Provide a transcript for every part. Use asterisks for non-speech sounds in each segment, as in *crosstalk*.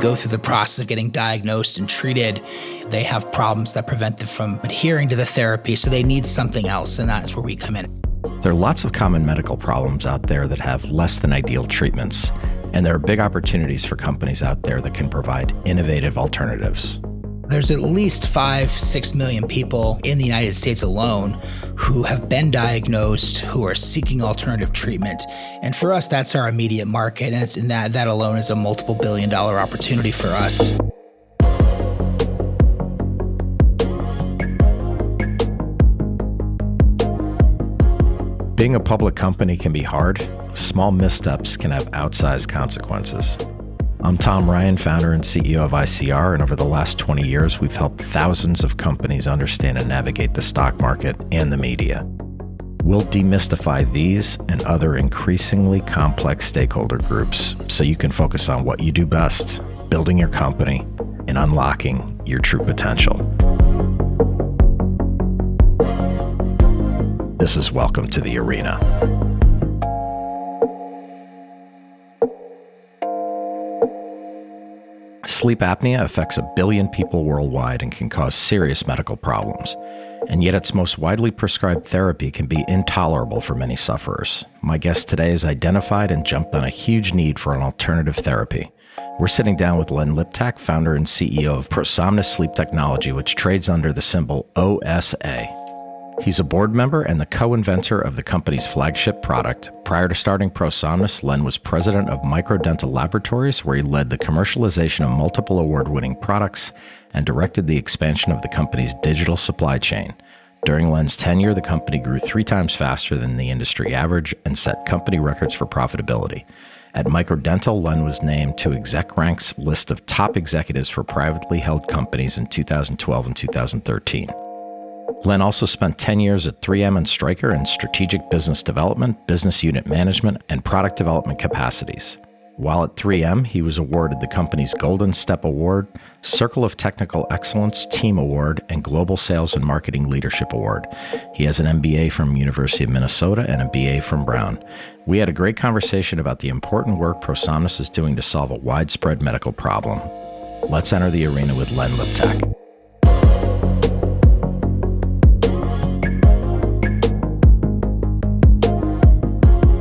Go through the process of getting diagnosed and treated. They have problems that prevent them from adhering to the therapy, so they need something else, and that's where we come in. There are lots of common medical problems out there that have less than ideal treatments, and there are big opportunities for companies out there that can provide innovative alternatives. There's at least five, six million people in the United States alone who have been diagnosed, who are seeking alternative treatment. And for us, that's our immediate market. And, and that, that alone is a multiple billion dollar opportunity for us. Being a public company can be hard. Small missteps can have outsized consequences. I'm Tom Ryan, founder and CEO of ICR, and over the last 20 years, we've helped thousands of companies understand and navigate the stock market and the media. We'll demystify these and other increasingly complex stakeholder groups so you can focus on what you do best building your company and unlocking your true potential. This is Welcome to the Arena. Sleep apnea affects a billion people worldwide and can cause serious medical problems. And yet, its most widely prescribed therapy can be intolerable for many sufferers. My guest today has identified and jumped on a huge need for an alternative therapy. We're sitting down with Len Liptak, founder and CEO of ProSomnus Sleep Technology, which trades under the symbol OSA. He's a board member and the co inventor of the company's flagship product. Prior to starting ProSomnus, Len was president of Microdental Laboratories, where he led the commercialization of multiple award winning products and directed the expansion of the company's digital supply chain. During Len's tenure, the company grew three times faster than the industry average and set company records for profitability. At Microdental, Len was named to ExecRank's list of top executives for privately held companies in 2012 and 2013. Len also spent 10 years at 3M and Stryker in strategic business development, business unit management, and product development capacities. While at 3M, he was awarded the company's Golden Step Award, Circle of Technical Excellence Team Award, and Global Sales and Marketing Leadership Award. He has an MBA from University of Minnesota and a BA from Brown. We had a great conversation about the important work ProSomnus is doing to solve a widespread medical problem. Let's enter the arena with Len Liptak.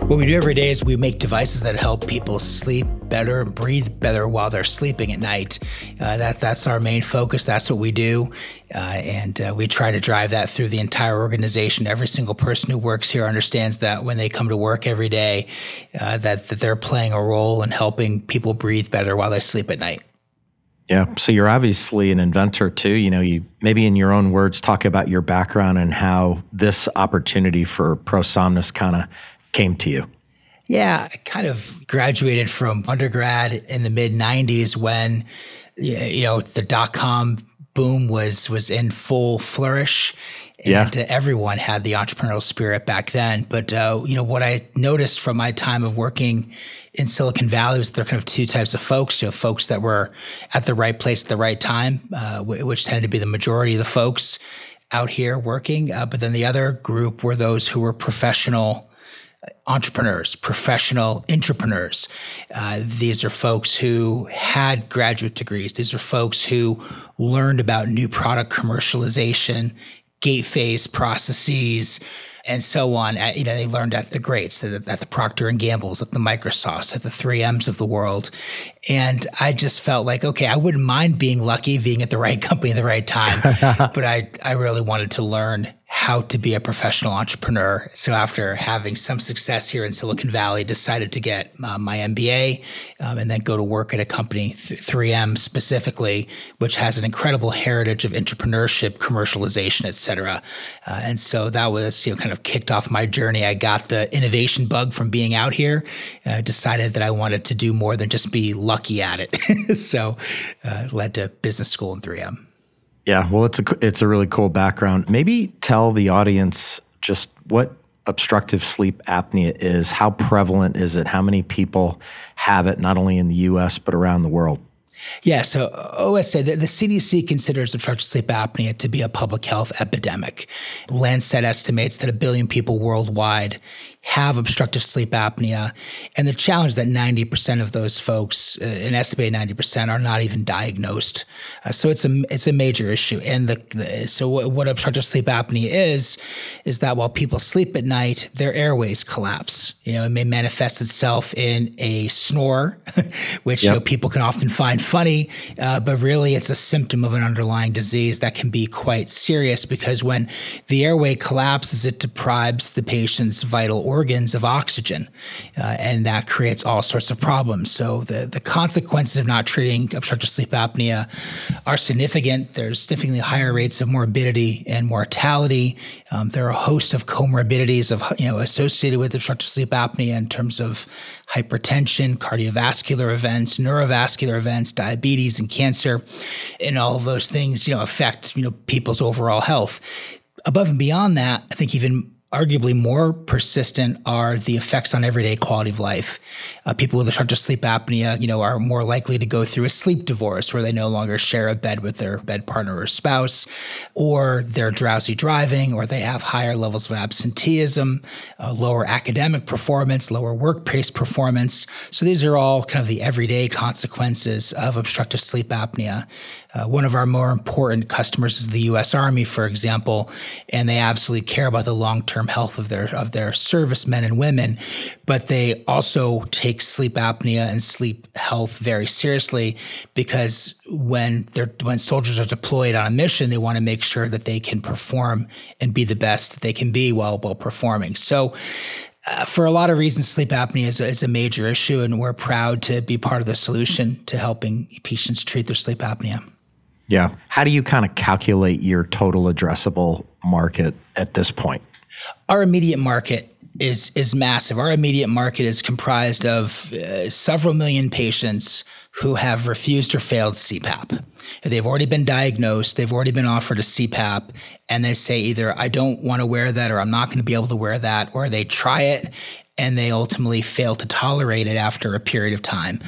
What we do every day is we make devices that help people sleep better and breathe better while they're sleeping at night. Uh, that that's our main focus. That's what we do, uh, and uh, we try to drive that through the entire organization. Every single person who works here understands that when they come to work every day, uh, that that they're playing a role in helping people breathe better while they sleep at night. Yeah. So you're obviously an inventor too. You know, you maybe in your own words talk about your background and how this opportunity for ProSomnus kind of came to you? Yeah, I kind of graduated from undergrad in the mid 90s when you know the dot com boom was was in full flourish and yeah. everyone had the entrepreneurial spirit back then but uh, you know what i noticed from my time of working in silicon valley was there kind of two types of folks you know folks that were at the right place at the right time uh, which tended to be the majority of the folks out here working uh, but then the other group were those who were professional entrepreneurs, professional entrepreneurs. Uh, these are folks who had graduate degrees. These are folks who learned about new product commercialization, gate phase processes, and so on. At, you know, they learned at the greats, at, at the Procter and Gamble's, at the Microsofts, at the 3Ms of the world. And I just felt like, okay, I wouldn't mind being lucky, being at the right *laughs* company at the right time, *laughs* but I, I really wanted to learn how to be a professional entrepreneur. So after having some success here in Silicon Valley, decided to get uh, my MBA um, and then go to work at a company, 3M specifically, which has an incredible heritage of entrepreneurship, commercialization, et cetera. Uh, and so that was, you know, kind of kicked off my journey. I got the innovation bug from being out here. Uh, decided that I wanted to do more than just be lucky at it. *laughs* so uh, led to business school in 3M. Yeah, well, it's a it's a really cool background. Maybe tell the audience just what obstructive sleep apnea is. How prevalent is it? How many people have it, not only in the U.S. but around the world? Yeah, so OSA, the, the, CDC considers obstructive sleep apnea to be a public health epidemic. Lancet estimates that a billion people worldwide have obstructive sleep apnea. And the challenge that 90% of those folks, uh, an estimated 90%, are not even diagnosed. Uh, so it's a, it's a major issue. And the, the so what, what, obstructive sleep apnea is, is that while people sleep at night, their airways collapse. You know, it may manifest itself in a snore, *laughs* which yep. you know, people can often find funny, uh, but really it's a symptom of an underlying disease that can be quite serious because when the airway collapses, it deprives the patient's vital organs organs of oxygen, uh, and that creates all sorts of problems. So the the consequences of not treating obstructive sleep apnea are significant. There's significantly higher rates of morbidity and mortality. Um, there are a host of comorbidities of you know associated with obstructive sleep apnea in terms of hypertension, cardiovascular events, neurovascular events, diabetes, and cancer, and all of those things you know affect you know people's overall health. Above and beyond that, I think even arguably more persistent are the effects on everyday quality of life. Uh, people with obstructive sleep apnea, you know, are more likely to go through a sleep divorce where they no longer share a bed with their bed partner or spouse, or they're drowsy driving, or they have higher levels of absenteeism, uh, lower academic performance, lower workplace performance. So these are all kind of the everyday consequences of obstructive sleep apnea. Uh, one of our more important customers is the U.S. Army, for example, and they absolutely care about the long-term health of their of their servicemen and women, but they also take sleep apnea and sleep health very seriously because when they're when soldiers are deployed on a mission, they want to make sure that they can perform and be the best they can be while while performing. So. Uh, for a lot of reasons, sleep apnea is is a major issue, and we're proud to be part of the solution to helping patients treat their sleep apnea. Yeah. How do you kind of calculate your total addressable market at this point? Our immediate market is is massive. Our immediate market is comprised of uh, several million patients who have refused or failed CPAP. They've already been diagnosed, they've already been offered a CPAP, and they say either I don't want to wear that or I'm not going to be able to wear that, or they try it and they ultimately fail to tolerate it after a period of time.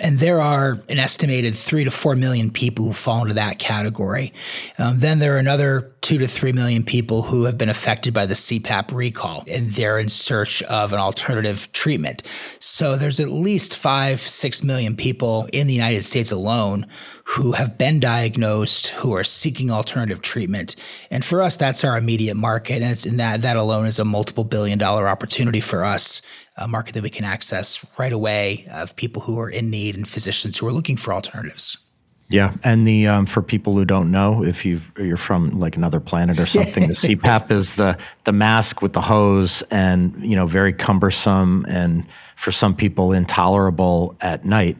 And there are an estimated three to four million people who fall into that category. Um, then there are another two to three million people who have been affected by the CPAP recall, and they're in search of an alternative treatment. So there's at least five, six million people in the United States alone who have been diagnosed, who are seeking alternative treatment. And for us, that's our immediate market. And, and that, that alone is a multiple billion dollar opportunity for us, a market that we can access right away of people who are in need and physicians who are looking for alternatives. Yeah, and the um, for people who don't know, if you you're from like another planet or something, the *laughs* CPAP is the the mask with the hose, and you know very cumbersome, and for some people intolerable at night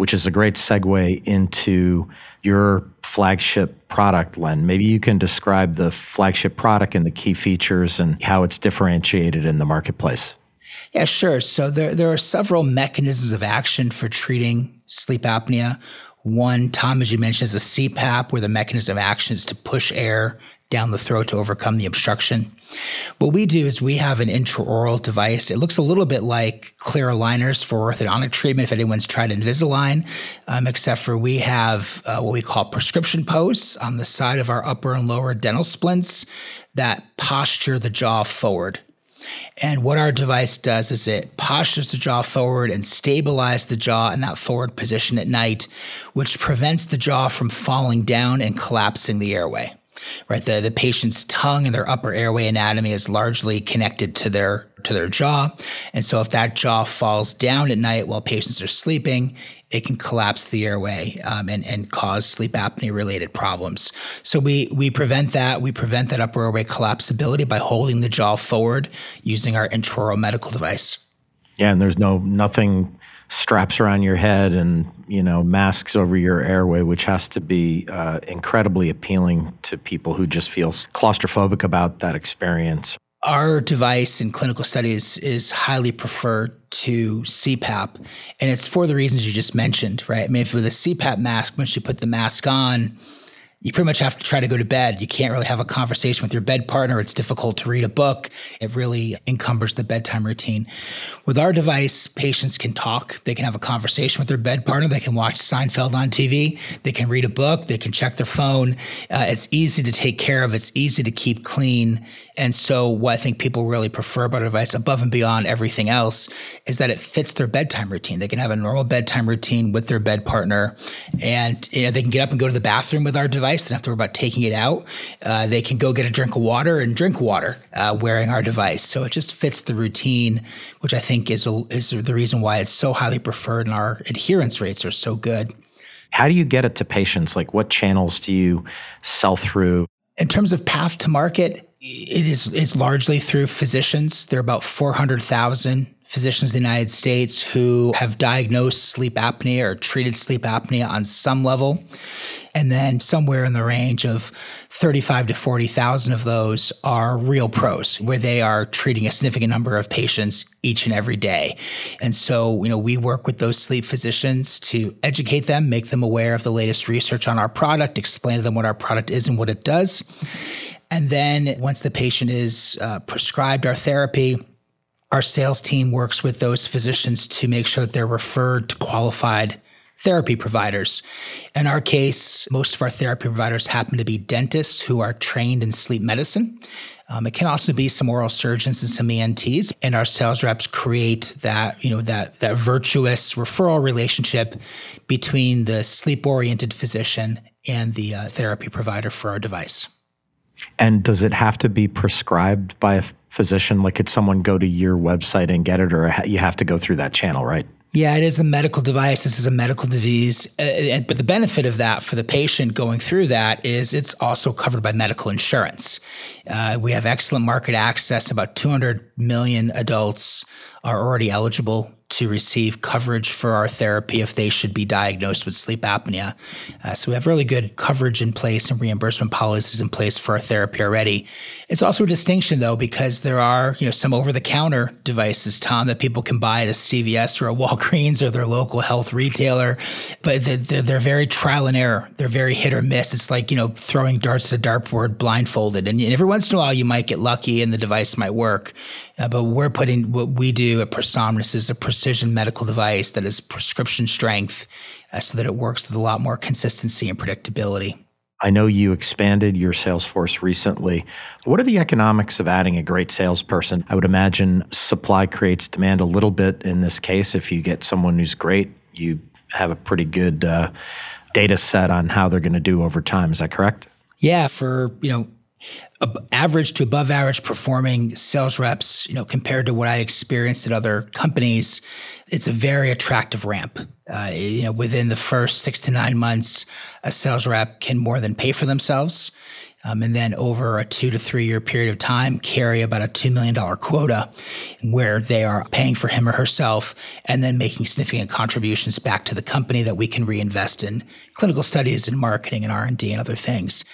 which is a great segue into your flagship product, Len. Maybe you can describe the flagship product and the key features and how it's differentiated in the marketplace. Yeah, sure. So there, there are several mechanisms of action for treating sleep apnea. One, Tom, as you mentioned, is a CPAP, where the mechanism of action is to push air down the throat to overcome the obstruction. What we do is we have an intraoral device. It looks a little bit like clear aligners for orthodontic treatment, if anyone's tried Invisalign, um, except for we have uh, what we call prescription posts on the side of our upper and lower dental splints that posture the jaw forward. And what our device does is it postures the jaw forward and stabilizes the jaw in that forward position at night, which prevents the jaw from falling down and collapsing the airway right? The, the patient's tongue and their upper airway anatomy is largely connected to their to their jaw. And so if that jaw falls down at night while patients are sleeping, it can collapse the airway um, and, and cause sleep apnea related problems. So we, we prevent that. We prevent that upper airway collapsibility by holding the jaw forward using our intraoral medical device. Yeah, and there's no nothing straps around your head and you know masks over your airway, which has to be uh, incredibly appealing to people who just feel claustrophobic about that experience. Our device in clinical studies is highly preferred to CPAP, and it's for the reasons you just mentioned, right? I mean, if with a CPAP mask, once you put the mask on, you pretty much have to try to go to bed. You can't really have a conversation with your bed partner. It's difficult to read a book. It really encumbers the bedtime routine. With our device, patients can talk. They can have a conversation with their bed partner. They can watch Seinfeld on TV. They can read a book. They can check their phone. Uh, it's easy to take care of. It's easy to keep clean. And so, what I think people really prefer about our device, above and beyond everything else, is that it fits their bedtime routine. They can have a normal bedtime routine with their bed partner, and you know they can get up and go to the bathroom with our device. They don't have to worry about taking it out. Uh, they can go get a drink of water and drink water uh, wearing our device. So it just fits the routine, which I think is a, is the reason why it's so highly preferred, and our adherence rates are so good. How do you get it to patients? Like, what channels do you sell through? In terms of path to market, it is it's largely through physicians. There are about 400,000 physicians in the United States who have diagnosed sleep apnea or treated sleep apnea on some level. And then somewhere in the range of 35 to 40,000 of those are real pros where they are treating a significant number of patients each and every day. And so, you know, we work with those sleep physicians to educate them, make them aware of the latest research on our product, explain to them what our product is and what it does. And then once the patient is uh, prescribed our therapy, our sales team works with those physicians to make sure that they're referred to qualified therapy providers. In our case, most of our therapy providers happen to be dentists who are trained in sleep medicine. Um, it can also be some oral surgeons and some ENTs, and our sales reps create that you know that that virtuous referral relationship between the sleep-oriented physician and the uh, therapy provider for our device. And does it have to be prescribed by a physician? Like, could someone go to your website and get it, or you have to go through that channel, right? Yeah, it is a medical device. This is a medical disease. Uh, but the benefit of that for the patient going through that is it's also covered by medical insurance. Uh, we have excellent market access. About 200 million adults are already eligible to receive coverage for our therapy if they should be diagnosed with sleep apnea. Uh, so we have really good coverage in place and reimbursement policies in place for our therapy already. It's also a distinction though because there are you know some over-the-counter devices, Tom, that people can buy at a CVS or a *laughs* Walgreens or their local health retailer, but they're, they're very trial and error. They're very hit or miss. It's like you know throwing darts at a dartboard blindfolded, and every once in a while you might get lucky and the device might work. Uh, but we're putting what we do at ProSomnus is a precision medical device that is prescription strength uh, so that it works with a lot more consistency and predictability. I know you expanded your sales force recently. What are the economics of adding a great salesperson? I would imagine supply creates demand a little bit in this case. If you get someone who's great, you have a pretty good uh, data set on how they're going to do over time. Is that correct? Yeah, for you know average to above average performing sales reps, you know, compared to what I experienced at other companies, it's a very attractive ramp. Uh, you know, within the first six to nine months, a sales rep can more than pay for themselves. Um, and then over a two to three year period of time, carry about a $2 million quota where they are paying for him or herself and then making significant contributions back to the company that we can reinvest in clinical studies and marketing and R&D and other things.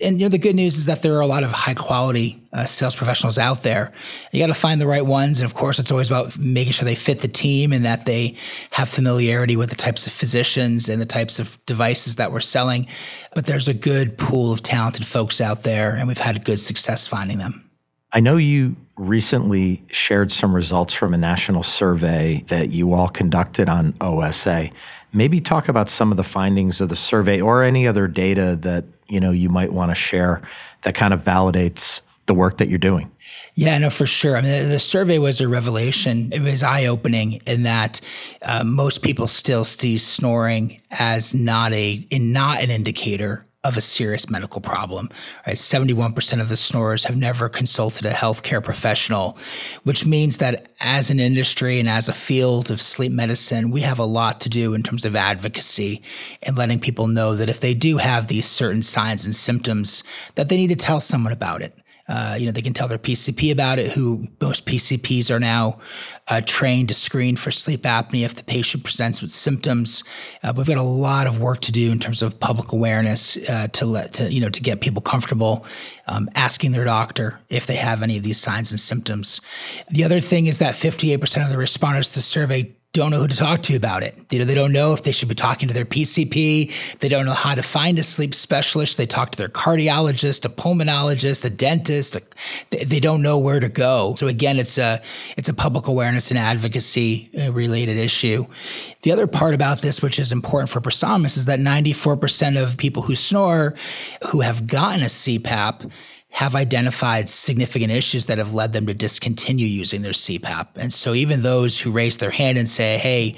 And you know, the good news is that there are a lot of high quality uh, sales professionals out there. You got to find the right ones, and of course, it's always about making sure they fit the team and that they have familiarity with the types of physicians and the types of devices that we're selling. But there's a good pool of talented folks out there, and we've had good success finding them. I know you recently shared some results from a national survey that you all conducted on OSA. Maybe talk about some of the findings of the survey or any other data that you know you might want to share that kind of validates the work that you're doing? Yeah, no, for sure. I mean, the, survey was a revelation. It was eye opening in that uh, most people still see snoring as not a not an indicator of a serious medical problem. Right? 71% of the snorers have never consulted a healthcare professional, which means that as an industry and as a field of sleep medicine, we have a lot to do in terms of advocacy and letting people know that if they do have these certain signs and symptoms, that they need to tell someone about it. Uh, you know, they can tell their PCP about it, who most PCPs are now uh, trained to screen for sleep apnea if the patient presents with symptoms. Uh, we've got a lot of work to do in terms of public awareness uh, to let to you know to get people comfortable um, asking their doctor if they have any of these signs and symptoms. The other thing is that 58% of the respondents to the survey don't know who to talk to about it. You know, they don't know if they should be talking to their PCP. They don't know how to find a sleep specialist. They talk to their cardiologist, a pulmonologist, a dentist. A, they don't know where to go. So again, it's a it's a public awareness and advocacy uh, related issue. The other part about this, which is important for ProSomnus, is that 94% of people who snore, who have gotten a CPAP, have identified significant issues that have led them to discontinue using their CPAP. And so even those who raise their hand and say, hey,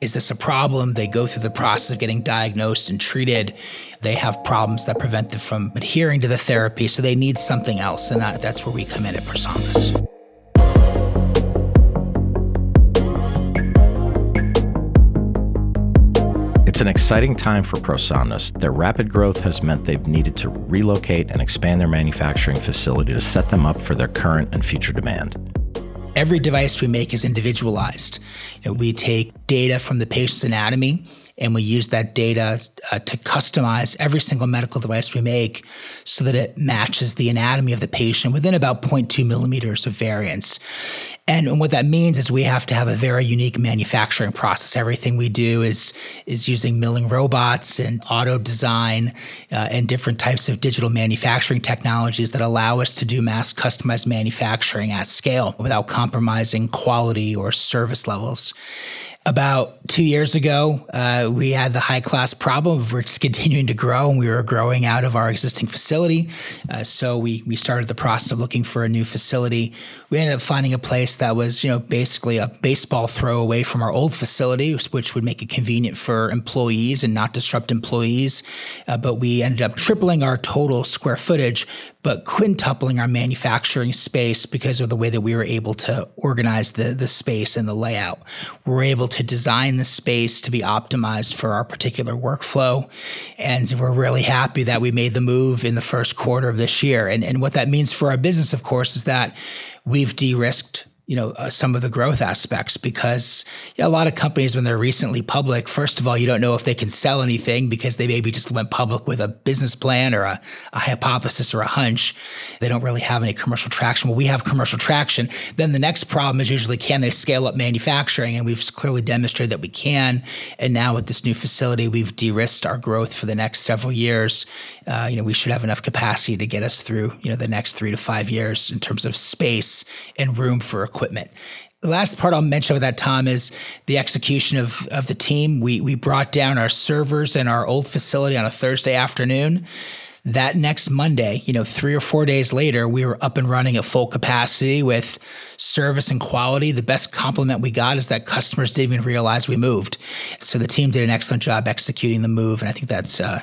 is this a problem? They go through the process of getting diagnosed and treated. They have problems that prevent them from adhering to the therapy. So they need something else. And that, that's where we come in at ProSomnus. It's an exciting time for ProSomnus. Their rapid growth has meant they've needed to relocate and expand their manufacturing facility to set them up for their current and future demand. Every device we make is individualized. You know, we take data from the patient's anatomy and we use that data uh, to customize every single medical device we make so that it matches the anatomy of the patient within about 0.2 millimeters of variance. And what that means is we have to have a very unique manufacturing process. Everything we do is is using milling robots and auto design uh, and different types of digital manufacturing technologies that allow us to do mass customized manufacturing at scale without compromising quality or service levels about two years ago, uh, we had the high class problem of we're continuing to grow and we were growing out of our existing facility. Uh, so we, we started the process of looking for a new facility. We ended up finding a place that was, you know, basically a baseball throw away from our old facility, which would make it convenient for employees and not disrupt employees. Uh, but we ended up tripling our total square footage, but quintupling our manufacturing space because of the way that we were able to organize the, the space and the layout. We were able to design the space to be optimized for our particular workflow. And we're really happy that we made the move in the first quarter of this year. And, and what that means for our business, of course, is that we've de-risked you know uh, some of the growth aspects because you know, a lot of companies when they're recently public first of all you don't know if they can sell anything because they maybe just went public with a business plan or a, a hypothesis or a hunch. They don't really have any commercial traction. Well we have commercial traction. Then the next problem is usually can they scale up manufacturing? And we've clearly demonstrated that we can. And now with this new facility we've de-risked our growth for the next several years. Uh, you know we should have enough capacity to get us through you know the next three to five years in terms of space and room for equipment. The last part I'll mention with that, Tom, is the execution of, of the team. We, we brought down our servers in our old facility on a Thursday afternoon. That next Monday, you know, three or four days later, we were up and running at full capacity with service and quality. The best compliment we got is that customers didn't even realize we moved. So the team did an excellent job executing the move. And I think that's uh,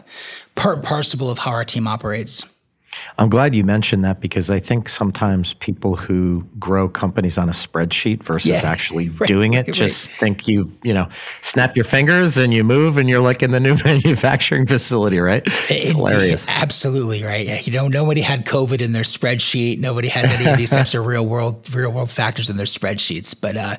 part and parcel of how our team operates. I'm glad you mentioned that because I think sometimes people who grow companies on a spreadsheet versus yeah, *laughs* actually right, doing it right, just right. think you, you know, snap your fingers and you move and you're like in the new *laughs* manufacturing facility, right? It's Indeed, hilarious. Absolutely right. Yeah, you know, nobody had COVID in their spreadsheet. Nobody has any of these types of real world, real world factors in their spreadsheets. But uh,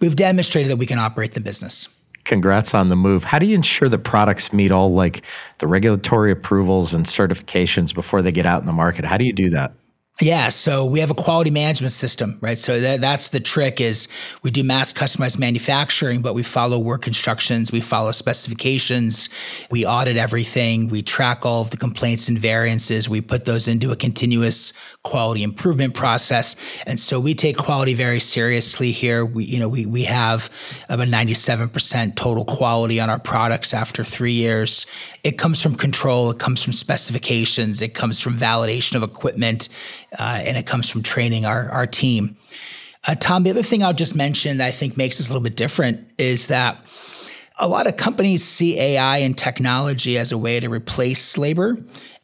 we've demonstrated that we can operate the business congrats on the move. How do you ensure that products meet all like the regulatory approvals and certifications before they get out in the market? How do you do that? Yeah, so we have a quality management system, right? So that, that's the trick is we do mass customized manufacturing, but we follow work instructions, we follow specifications, we audit everything, we track all of the complaints and variances, we put those into a continuous quality improvement process. And so we take quality very seriously here. We, you know, we, we have about 97% total quality on our products after three years. It comes from control, it comes from specifications, it comes from validation of equipment uh, and it comes from training our, our team. Uh, Tom, the other thing I'll just mention that I think makes us a little bit different is that A lot of companies see AI and technology as a way to replace labor.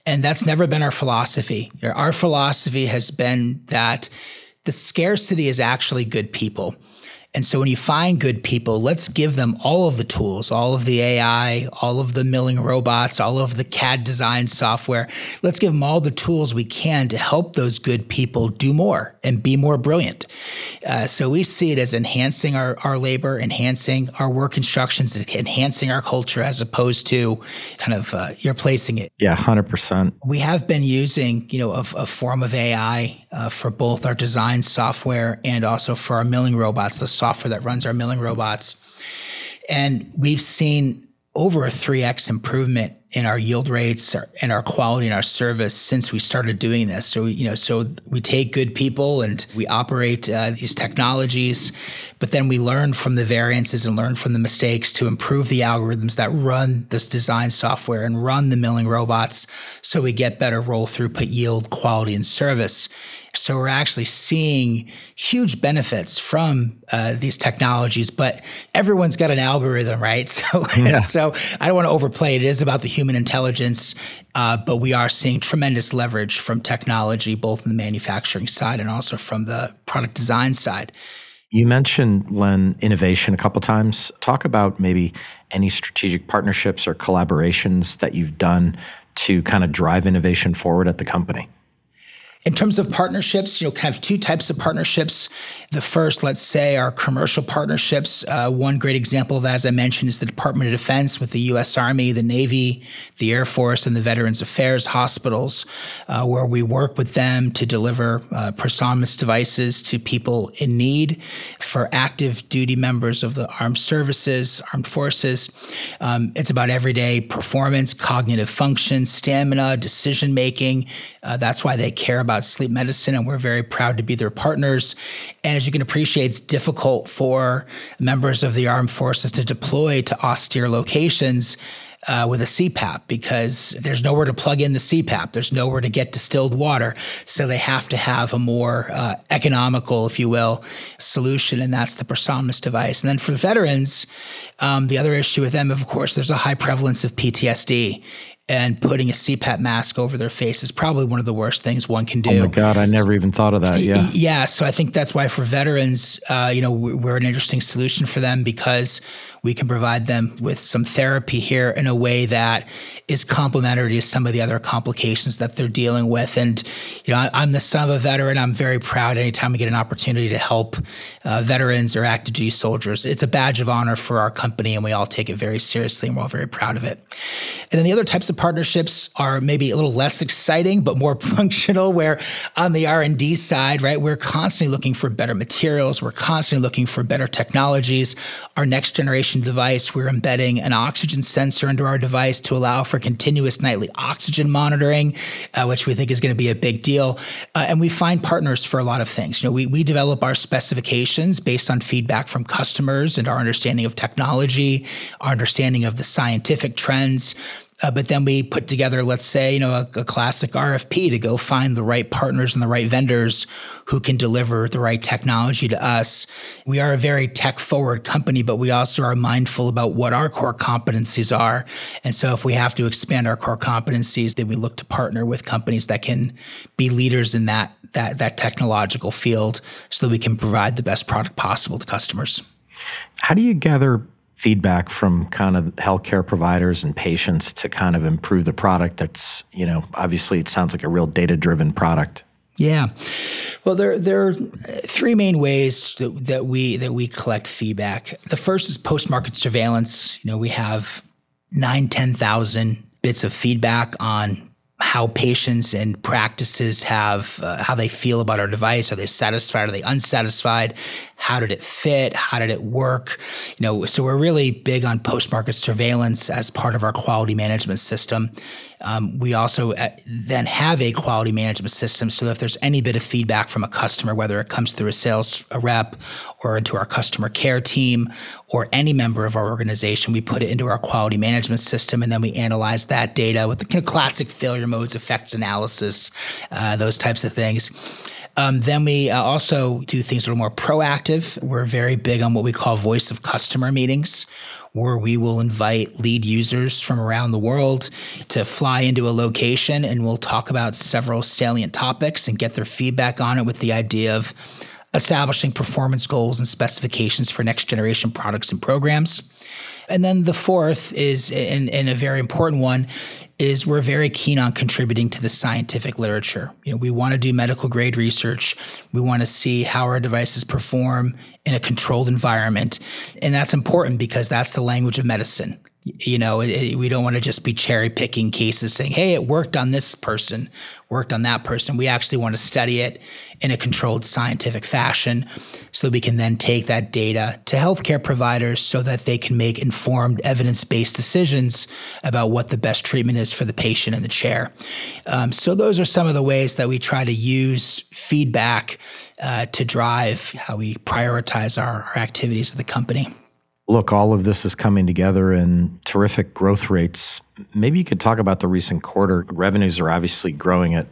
And that's never been our philosophy. Our philosophy has been that the scarcity is actually good people. And so when you find good people, let's give them all of the tools, all of the AI, all of the milling robots, all of the CAD design software. Let's give them all the tools we can to help those good people do more and be more brilliant. Uh, so we see it as enhancing our, our labor, enhancing our work instructions, enhancing our culture as opposed to kind of uh, you're placing it. Yeah, 100%. We have been using, you know, a, a form of AI uh, for both our design software and also for our milling robots, the software that runs our milling robots. And we've seen over a 3x improvement in our yield rates and our quality and our service since we started doing this. So, you know, so we take good people and we operate uh, these technologies, but then we learn from the variances and learn from the mistakes to improve the algorithms that run this design software and run the milling robots so we get better roll throughput yield, quality, and service. So we're actually seeing huge benefits from uh, these technologies, but everyone's got an algorithm, right? *laughs* So, yeah. so I don't want to overplay it. It is about the human intelligence, uh, but we are seeing tremendous leverage from technology, both in the manufacturing side and also from the product design side. You mentioned Len innovation a couple times. Talk about maybe any strategic partnerships or collaborations that you've done to kind of drive innovation forward at the company. In terms of partnerships, you know, kind of two types of partnerships. The first, let's say, are commercial partnerships. Uh, one great example of that, as I mentioned, is the Department of Defense with the U.S. Army, the Navy, the Air Force, and the Veterans Affairs hospitals, uh, where we work with them to deliver uh, devices to people in need for active duty members of the armed services, armed forces. Um, it's about everyday performance, cognitive function, stamina, decision making. Uh, that's why they care about sleep medicine, and we're very proud to be their partners. And as you can appreciate, it's difficult for members of the armed forces to deploy to austere locations. Uh, with a CPAP because there's nowhere to plug in the CPAP. There's nowhere to get distilled water. So they have to have a more uh, economical, if you will, solution. And that's the ProSomnus device. And then for veterans, um, the other issue with them, of course, there's a high prevalence of PTSD and putting a CPAP mask over their face is probably one of the worst things one can do. Oh my God, I never even thought of that. Yeah. Yeah. So I think that's why for veterans, uh, you know, we're an interesting solution for them because we can provide them with some therapy here in a way that is complementary to some of the other complications that they're dealing with. And, you know, I, am the son of a veteran. I'm very proud anytime we get an opportunity to help uh, veterans or active duty soldiers. It's a badge of honor for our company, and we all take it very seriously, and we're all very proud of it. And then the other types of partnerships are maybe a little less exciting, but more *laughs* functional, where on the R&D side, right, we're constantly looking for better materials. We're constantly looking for better technologies. Our next generation device, we're embedding an oxygen sensor into our device to allow for continuous nightly oxygen monitoring, uh, which we think is going to be a big deal. Uh, and we find partners for a lot of things. You know, we, we develop our specifications based on feedback from customers and our understanding of technology, our understanding of the scientific trends. Uh, but then we put together, let's say, you know, a, a, classic RFP to go find the right partners and the right vendors who can deliver the right technology to us. We are a very tech forward company, but we also are mindful about what our core competencies are. And so if we have to expand our core competencies, then we look to partner with companies that can be leaders in that that that technological field so that we can provide the best product possible to customers. How do you gather feedback from kind of healthcare providers and patients to kind of improve the product that's you know obviously it sounds like a real data driven product. Yeah. Well there there are three main ways that, that we that we collect feedback. The first is post market surveillance. You know we have 9 10,000 bits of feedback on how patients and practices have uh, how they feel about our device. Are they satisfied? Are they unsatisfied? How did it fit? How did it work? You know so we're really big on post market surveillance as part of our quality management system um, we also uh, then have a quality management system so if there's any bit of feedback from a customer, whether it comes through a sales rep or into our customer care team or any member of our organization, we put it into our quality management system and then we analyze that data with the kind of classic failure modes, effects analysis, uh, those types of things. Um, then we uh, also do things that are more proactive. We're very big on what we call voice of customer meetings, where we will invite lead users from around the world to fly into a location and we'll talk about several salient topics and get their feedback on it with the idea of establishing performance goals and specifications for next generation products and programs. And then the fourth is, and, and, a very important one, is we're very keen on contributing to the scientific literature. You know, we want to do medical grade research. We want to see how our devices perform in a controlled environment. And that's important because that's the language of medicine. You know, it, we don't want to just be cherry picking cases saying, hey, it worked on this person, worked on that person. We actually want to study it in a controlled scientific fashion so that we can then take that data to healthcare providers so that they can make informed evidence based decisions about what the best treatment is for the patient in the chair. Um, so, those are some of the ways that we try to use feedback uh, to drive how we prioritize our, our activities of the company look, all of this is coming together in terrific growth rates. Maybe you could talk about the recent quarter. Revenues are obviously growing at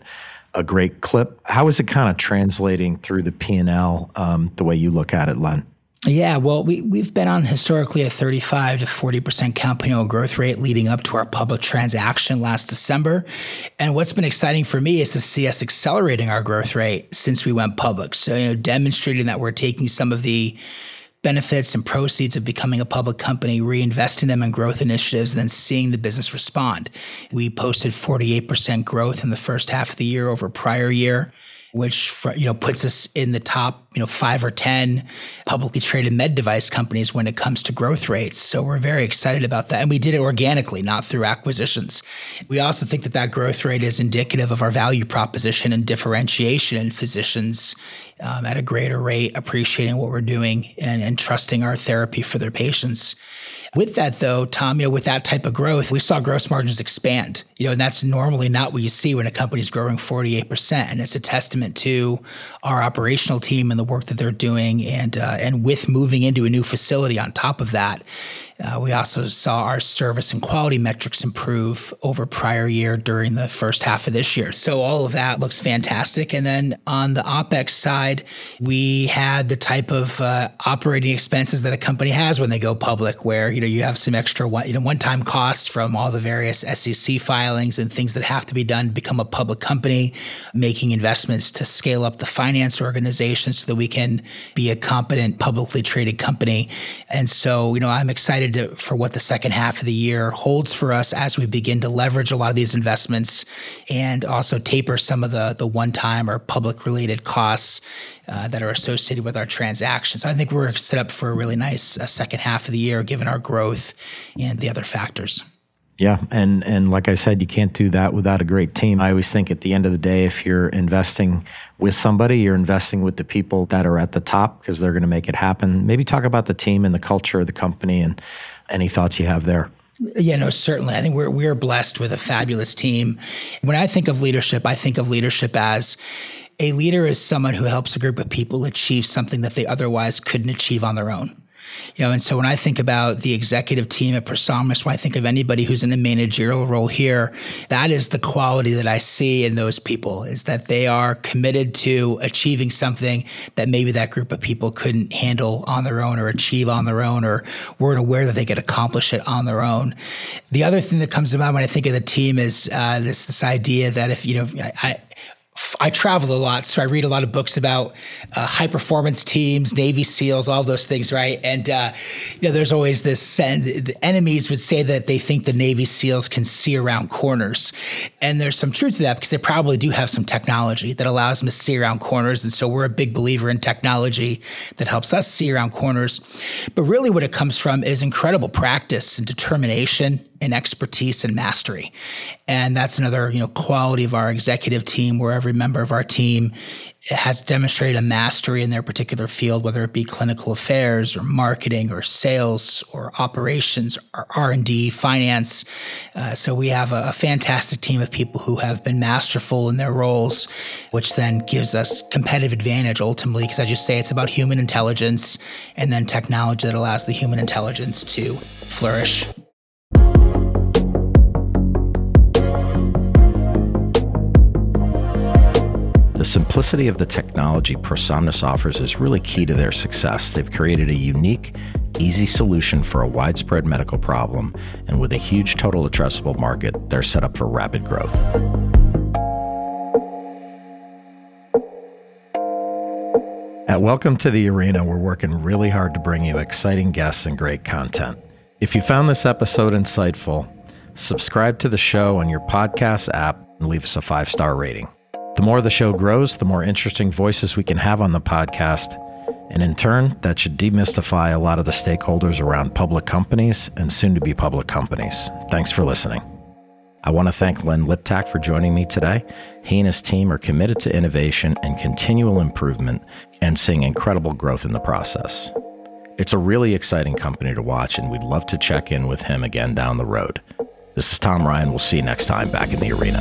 a great clip. How is it kind of translating through the P&L um, the way you look at it, Len? Yeah, well, we, we've been on historically a 35 to 40% compound growth rate leading up to our public transaction last December. And what's been exciting for me is to see us accelerating our growth rate since we went public. So, you know, demonstrating that we're taking some of the benefits and proceeds of becoming a public company, reinvesting them in growth initiatives, and then seeing the business respond. We posted 48% growth in the first half of the year over prior year which you know puts us in the top you know five or ten publicly traded med device companies when it comes to growth rates. So we're very excited about that, and we did it organically, not through acquisitions. We also think that that growth rate is indicative of our value proposition and differentiation, and physicians um, at a greater rate appreciating what we're doing and, and trusting our therapy for their patients. With that, though, Tom, you know, with that type of growth, we saw gross margins expand. You know, and that's normally not what you see when a company's growing 48%. And it's a testament to our operational team and the work that they're doing. And uh, and with moving into a new facility on top of that, uh, we also saw our service and quality metrics improve over prior year during the first half of this year. So all of that looks fantastic. And then on the OPEX side, we had the type of uh, operating expenses that a company has when they go public, where you know you have some extra one, you know one-time costs from all the various SEC filings and things that have to be done to become a public company, making investments to scale up the finance organization so that we can be a competent publicly traded company. And so you know I'm excited excited for what the second half of the year holds for us as we begin to leverage a lot of these investments and also taper some of the the one time or public related costs uh, that are associated with our transactions. I think we're set up for a really nice uh, second half of the year given our growth and the other factors. Yeah, and and like I said, you can't do that without a great team. I always think at the end of the day, if you're investing with somebody, you're investing with the people that are at the top because they're going to make it happen. Maybe talk about the team and the culture of the company and any thoughts you have there. Yeah, no, certainly. I think we're we're blessed with a fabulous team. When I think of leadership, I think of leadership as a leader is someone who helps a group of people achieve something that they otherwise couldn't achieve on their own. You know, and so when I think about the executive team at ProSomnus, when I think of anybody who's in a managerial role here, that is the quality that I see in those people is that they are committed to achieving something that maybe that group of people couldn't handle on their own or achieve on their own or weren't aware that they could accomplish it on their own. The other thing that comes to mind when I think of the team is uh, this this idea that if you know I, I travel a lot, so I read a lot of books about uh, high performance teams, Navy SEALs, all those things, right? And uh, you know, there's always this. the enemies would say that they think the Navy SEALs can see around corners, and there's some truth to that because they probably do have some technology that allows them to see around corners. And so we're a big believer in technology that helps us see around corners. But really, what it comes from is incredible practice and determination and expertise and mastery. And that's another, you know, quality of our executive team where every member of our team has demonstrated a mastery in their particular field, whether it be clinical affairs or marketing or sales or operations or R&D, finance. Uh, so we have a, a fantastic team of people who have been masterful in their roles, which then gives us competitive advantage ultimately, because I just say it's about human intelligence and then technology that allows the human intelligence to flourish. The simplicity of the technology ProSomnus offers is really key to their success. They've created a unique, easy solution for a widespread medical problem, and with a huge total addressable market, they're set up for rapid growth. At Welcome to the Arena, we're working really hard to bring you exciting guests and great content. If you found this episode insightful, subscribe to the show on your podcast app and leave us a five star rating. The more the show grows, the more interesting voices we can have on the podcast. And in turn, that should demystify a lot of the stakeholders around public companies and soon to be public companies. Thanks for listening. I want to thank Len Liptak for joining me today. He and his team are committed to innovation and continual improvement and seeing incredible growth in the process. It's a really exciting company to watch, and we'd love to check in with him again down the road. This is Tom Ryan. We'll see you next time back in the arena.